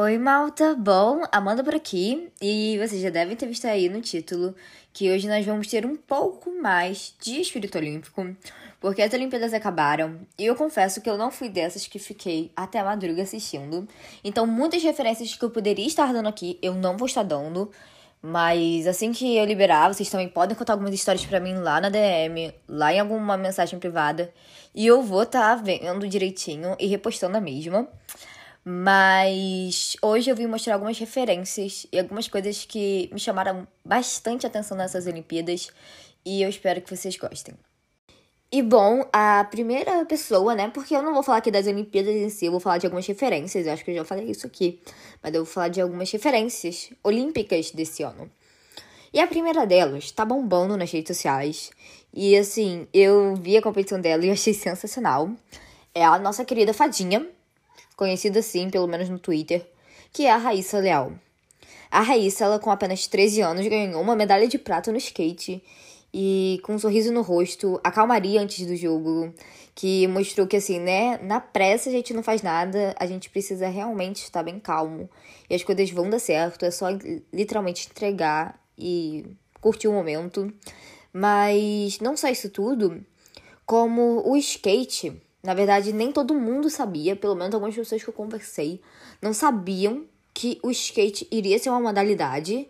Oi, malta! Bom, Amanda por aqui, e vocês já devem ter visto aí no título que hoje nós vamos ter um pouco mais de espírito olímpico, porque as Olimpíadas acabaram, e eu confesso que eu não fui dessas que fiquei até a madruga assistindo, então muitas referências que eu poderia estar dando aqui eu não vou estar dando, mas assim que eu liberar, vocês também podem contar algumas histórias para mim lá na DM, lá em alguma mensagem privada, e eu vou estar tá vendo direitinho e repostando a mesma. Mas hoje eu vim mostrar algumas referências e algumas coisas que me chamaram bastante atenção nessas Olimpíadas e eu espero que vocês gostem. E bom, a primeira pessoa, né? Porque eu não vou falar aqui das Olimpíadas em si, eu vou falar de algumas referências, eu acho que eu já falei isso aqui, mas eu vou falar de algumas referências olímpicas desse ano. E a primeira delas tá bombando nas redes sociais. E assim, eu vi a competição dela e achei sensacional. É a nossa querida Fadinha, conhecida assim, pelo menos no Twitter, que é a Raíssa Leal. A Raíssa, ela com apenas 13 anos, ganhou uma medalha de prata no skate e com um sorriso no rosto, a calmaria antes do jogo, que mostrou que assim, né, na pressa a gente não faz nada, a gente precisa realmente estar bem calmo e as coisas vão dar certo, é só literalmente entregar e curtir o momento. Mas não só isso tudo, como o skate na verdade, nem todo mundo sabia, pelo menos algumas pessoas que eu conversei, não sabiam que o skate iria ser uma modalidade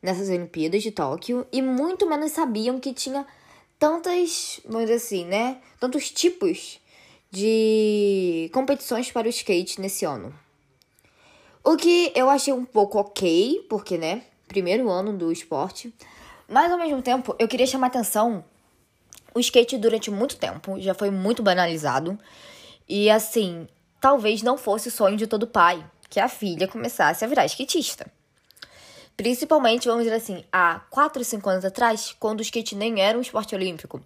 nessas Olimpíadas de Tóquio e muito menos sabiam que tinha tantas, vamos dizer assim, né? Tantos tipos de competições para o skate nesse ano. O que eu achei um pouco ok, porque, né, primeiro ano do esporte, mas ao mesmo tempo eu queria chamar atenção o skate durante muito tempo já foi muito banalizado. E assim, talvez não fosse o sonho de todo pai que a filha começasse a virar skatista. Principalmente, vamos dizer assim, há 4, 5 anos atrás, quando o skate nem era um esporte olímpico.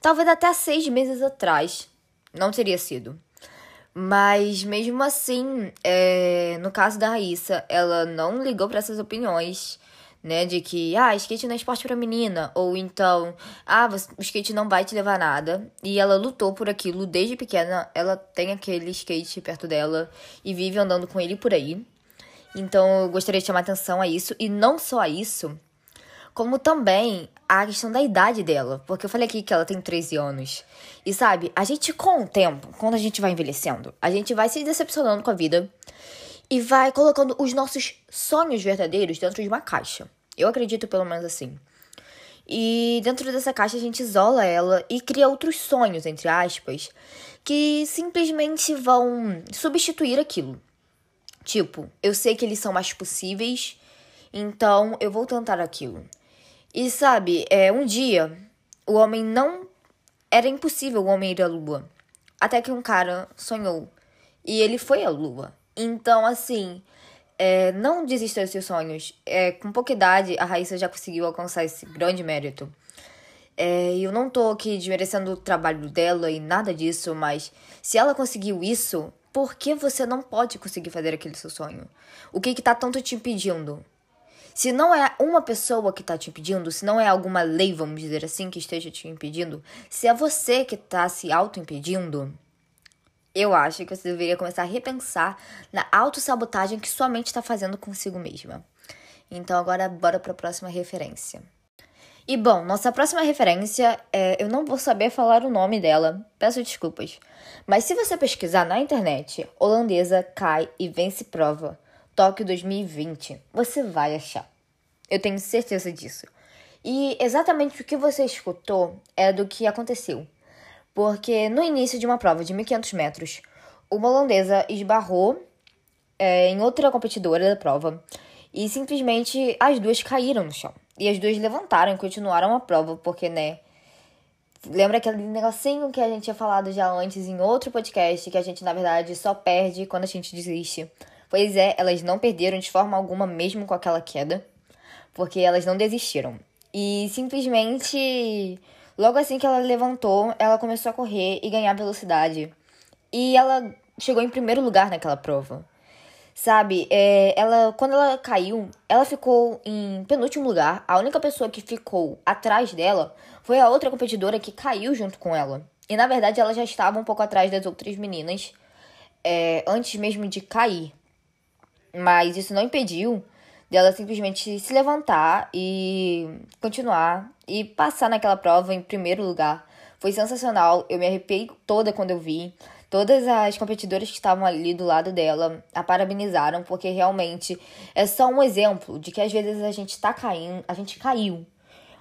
Talvez até seis meses atrás não teria sido. Mas mesmo assim, é, no caso da Raíssa, ela não ligou para essas opiniões né? De que, ah, skate não é esporte para menina. Ou então, ah, o skate não vai te levar a nada. E ela lutou por aquilo desde pequena. Ela tem aquele skate perto dela e vive andando com ele por aí. Então, eu gostaria de chamar atenção a isso. E não só a isso, como também a questão da idade dela. Porque eu falei aqui que ela tem 13 anos. E sabe, a gente com o tempo, quando a gente vai envelhecendo, a gente vai se decepcionando com a vida e vai colocando os nossos sonhos verdadeiros dentro de uma caixa. Eu acredito pelo menos assim. E dentro dessa caixa a gente isola ela e cria outros sonhos, entre aspas, que simplesmente vão substituir aquilo. Tipo, eu sei que eles são mais possíveis, então eu vou tentar aquilo. E sabe, é, um dia o homem não. Era impossível o homem ir à lua. Até que um cara sonhou. E ele foi à lua. Então, assim, é, não desista dos seus sonhos. É, com pouca idade, a Raíssa já conseguiu alcançar esse grande mérito. É, eu não tô aqui desmerecendo o trabalho dela e nada disso, mas se ela conseguiu isso, por que você não pode conseguir fazer aquele seu sonho? O que que tá tanto te impedindo? Se não é uma pessoa que tá te impedindo, se não é alguma lei, vamos dizer assim, que esteja te impedindo, se é você que tá se auto-impedindo, eu acho que você deveria começar a repensar na autossabotagem que sua mente está fazendo consigo mesma. Então, agora bora para a próxima referência. E bom, nossa próxima referência, é, eu não vou saber falar o nome dela, peço desculpas. Mas se você pesquisar na internet, holandesa cai e vence prova, Tóquio 2020, você vai achar. Eu tenho certeza disso. E exatamente o que você escutou é do que aconteceu porque no início de uma prova de 1.500 metros, uma holandesa esbarrou é, em outra competidora da prova e simplesmente as duas caíram no chão. E as duas levantaram e continuaram a prova, porque, né? Lembra aquele negocinho que a gente tinha falado já antes em outro podcast, que a gente, na verdade, só perde quando a gente desiste? Pois é, elas não perderam de forma alguma, mesmo com aquela queda, porque elas não desistiram. E simplesmente Logo assim que ela levantou, ela começou a correr e ganhar velocidade. E ela chegou em primeiro lugar naquela prova. Sabe, é, ela quando ela caiu, ela ficou em penúltimo lugar. A única pessoa que ficou atrás dela foi a outra competidora que caiu junto com ela. E na verdade ela já estava um pouco atrás das outras meninas é, antes mesmo de cair. Mas isso não impediu dela simplesmente se levantar e continuar e passar naquela prova em primeiro lugar. Foi sensacional, eu me arrepiei toda quando eu vi. Todas as competidoras que estavam ali do lado dela a parabenizaram, porque realmente é só um exemplo de que às vezes a gente tá caindo, a gente caiu.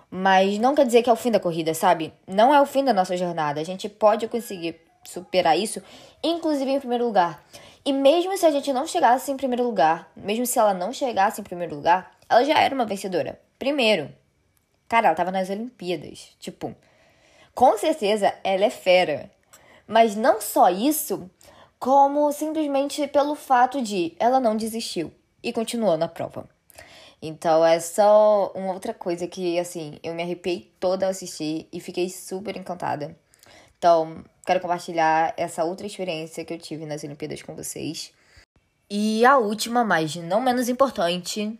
Mas não quer dizer que é o fim da corrida, sabe? Não é o fim da nossa jornada. A gente pode conseguir superar isso, inclusive em primeiro lugar. E mesmo se a gente não chegasse em primeiro lugar, mesmo se ela não chegasse em primeiro lugar, ela já era uma vencedora. Primeiro, cara, ela tava nas Olimpíadas. Tipo, com certeza ela é fera. Mas não só isso, como simplesmente pelo fato de ela não desistiu e continuou na prova. Então é só uma outra coisa que, assim, eu me arrepiei toda ao assistir e fiquei super encantada. Então, quero compartilhar essa outra experiência que eu tive nas Olimpíadas com vocês. E a última, mas não menos importante,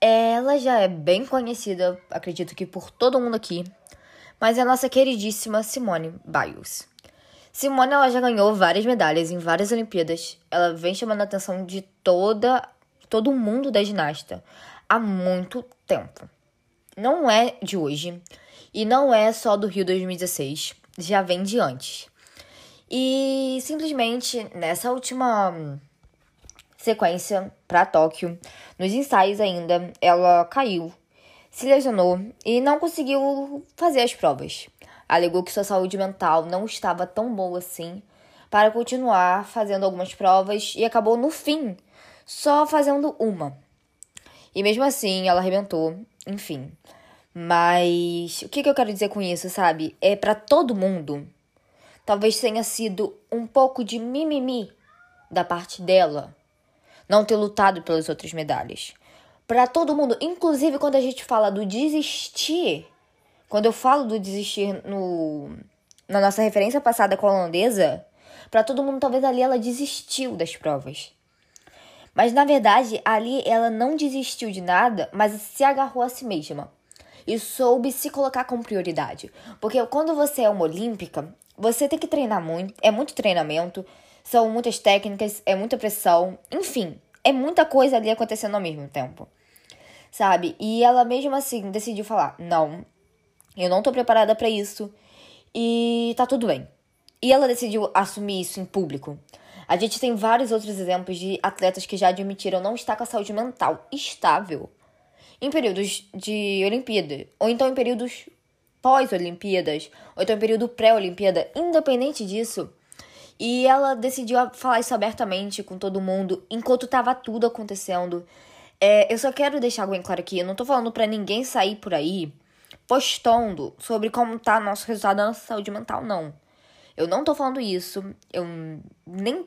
ela já é bem conhecida, acredito que por todo mundo aqui, mas é a nossa queridíssima Simone Biles. Simone ela já ganhou várias medalhas em várias Olimpíadas. Ela vem chamando a atenção de toda todo mundo da ginasta há muito tempo. Não é de hoje e não é só do Rio 2016 já vem de antes. E simplesmente nessa última sequência para Tóquio, nos ensaios ainda, ela caiu, se lesionou e não conseguiu fazer as provas. Alegou que sua saúde mental não estava tão boa assim para continuar fazendo algumas provas e acabou no fim só fazendo uma. E mesmo assim, ela arrebentou, enfim. Mas o que, que eu quero dizer com isso, sabe? É para todo mundo. Talvez tenha sido um pouco de mimimi da parte dela não ter lutado pelas outras medalhas. Para todo mundo, inclusive quando a gente fala do desistir, quando eu falo do desistir no na nossa referência passada com a holandesa, para todo mundo talvez ali ela desistiu das provas. Mas na verdade, ali ela não desistiu de nada, mas se agarrou a si mesma e soube se colocar como prioridade. Porque quando você é uma olímpica, você tem que treinar muito, é muito treinamento, são muitas técnicas, é muita pressão, enfim, é muita coisa ali acontecendo ao mesmo tempo. Sabe? E ela mesmo assim decidiu falar: "Não, eu não tô preparada para isso e tá tudo bem". E ela decidiu assumir isso em público. A gente tem vários outros exemplos de atletas que já admitiram não estar com a saúde mental estável em períodos de Olimpíada, ou então em períodos pós-Olimpíadas, ou então em período pré-Olimpíada, independente disso. E ela decidiu falar isso abertamente com todo mundo, enquanto tava tudo acontecendo. É, eu só quero deixar bem claro aqui, eu não tô falando para ninguém sair por aí postando sobre como tá nosso resultado da nossa saúde mental, não. Eu não tô falando isso, eu nem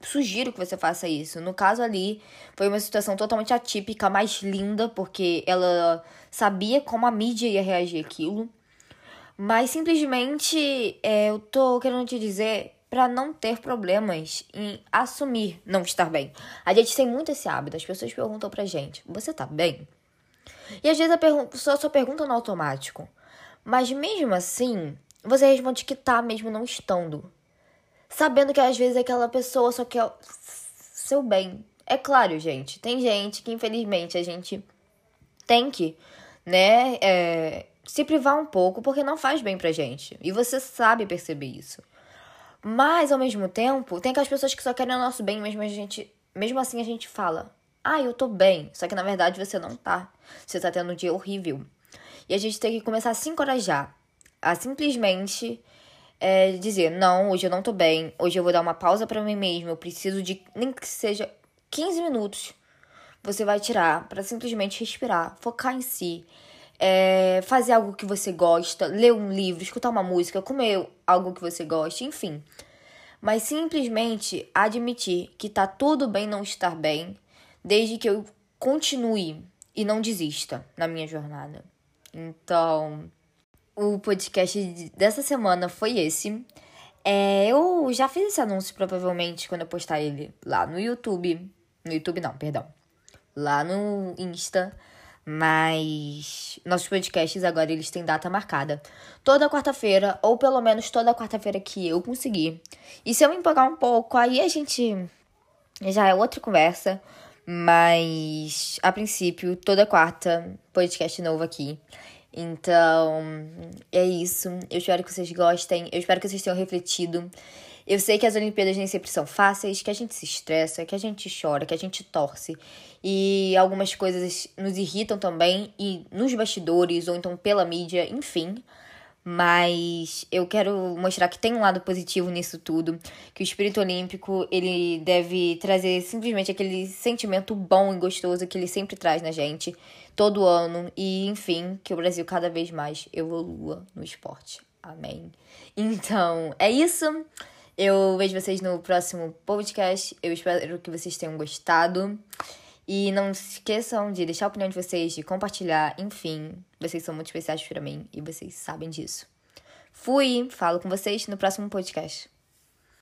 sugiro que você faça isso. No caso ali, foi uma situação totalmente atípica, mais linda, porque ela sabia como a mídia ia reagir aquilo. Mas simplesmente é, eu tô querendo te dizer para não ter problemas em assumir não estar bem. A gente tem muito esse hábito, as pessoas perguntam pra gente: "Você tá bem?" E às vezes a pessoa só pergunta no automático. Mas mesmo assim, você responde que tá mesmo não estando sabendo que às vezes aquela pessoa só quer seu bem. É claro, gente, tem gente que infelizmente a gente tem que, né, é, se privar um pouco porque não faz bem pra gente. E você sabe perceber isso. Mas ao mesmo tempo, tem aquelas pessoas que só querem o nosso bem, mesmo a gente, mesmo assim a gente fala: "Ah, eu tô bem". Só que na verdade você não tá. Você tá tendo um dia horrível. E a gente tem que começar a se encorajar a simplesmente é, dizer: não, hoje eu não tô bem, hoje eu vou dar uma pausa para mim mesmo, eu preciso de nem que seja 15 minutos. Você vai tirar para simplesmente respirar, focar em si, é, fazer algo que você gosta, ler um livro, escutar uma música, comer algo que você gosta, enfim. Mas simplesmente admitir que tá tudo bem não estar bem, desde que eu continue e não desista na minha jornada. Então, o podcast dessa semana foi esse. É, eu já fiz esse anúncio provavelmente quando eu postar ele lá no YouTube. No YouTube não, perdão. Lá no Insta. Mas nossos podcasts agora eles têm data marcada. Toda quarta-feira, ou pelo menos toda quarta-feira que eu conseguir. E se eu me empolgar um pouco, aí a gente já é outra conversa. Mas, a princípio, toda quarta, podcast novo aqui. Então, é isso. Eu espero que vocês gostem. Eu espero que vocês tenham refletido. Eu sei que as Olimpíadas nem sempre são fáceis, que a gente se estressa, que a gente chora, que a gente torce. E algumas coisas nos irritam também, e nos bastidores, ou então pela mídia, enfim. Mas eu quero mostrar que tem um lado positivo nisso tudo, que o espírito olímpico, ele deve trazer simplesmente aquele sentimento bom e gostoso que ele sempre traz na gente, todo ano, e enfim, que o Brasil cada vez mais evolua no esporte. Amém. Então, é isso. Eu vejo vocês no próximo podcast. Eu espero que vocês tenham gostado. E não se esqueçam de deixar a opinião de vocês, de compartilhar, enfim. Vocês são muito especiais para mim e vocês sabem disso. Fui, falo com vocês no próximo podcast.